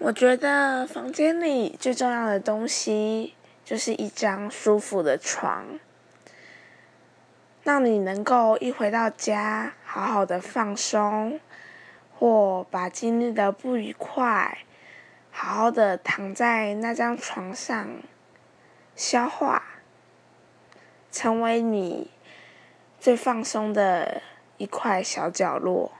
我觉得房间里最重要的东西就是一张舒服的床，让你能够一回到家好好的放松，或把今日的不愉快好好的躺在那张床上消化，成为你最放松的一块小角落。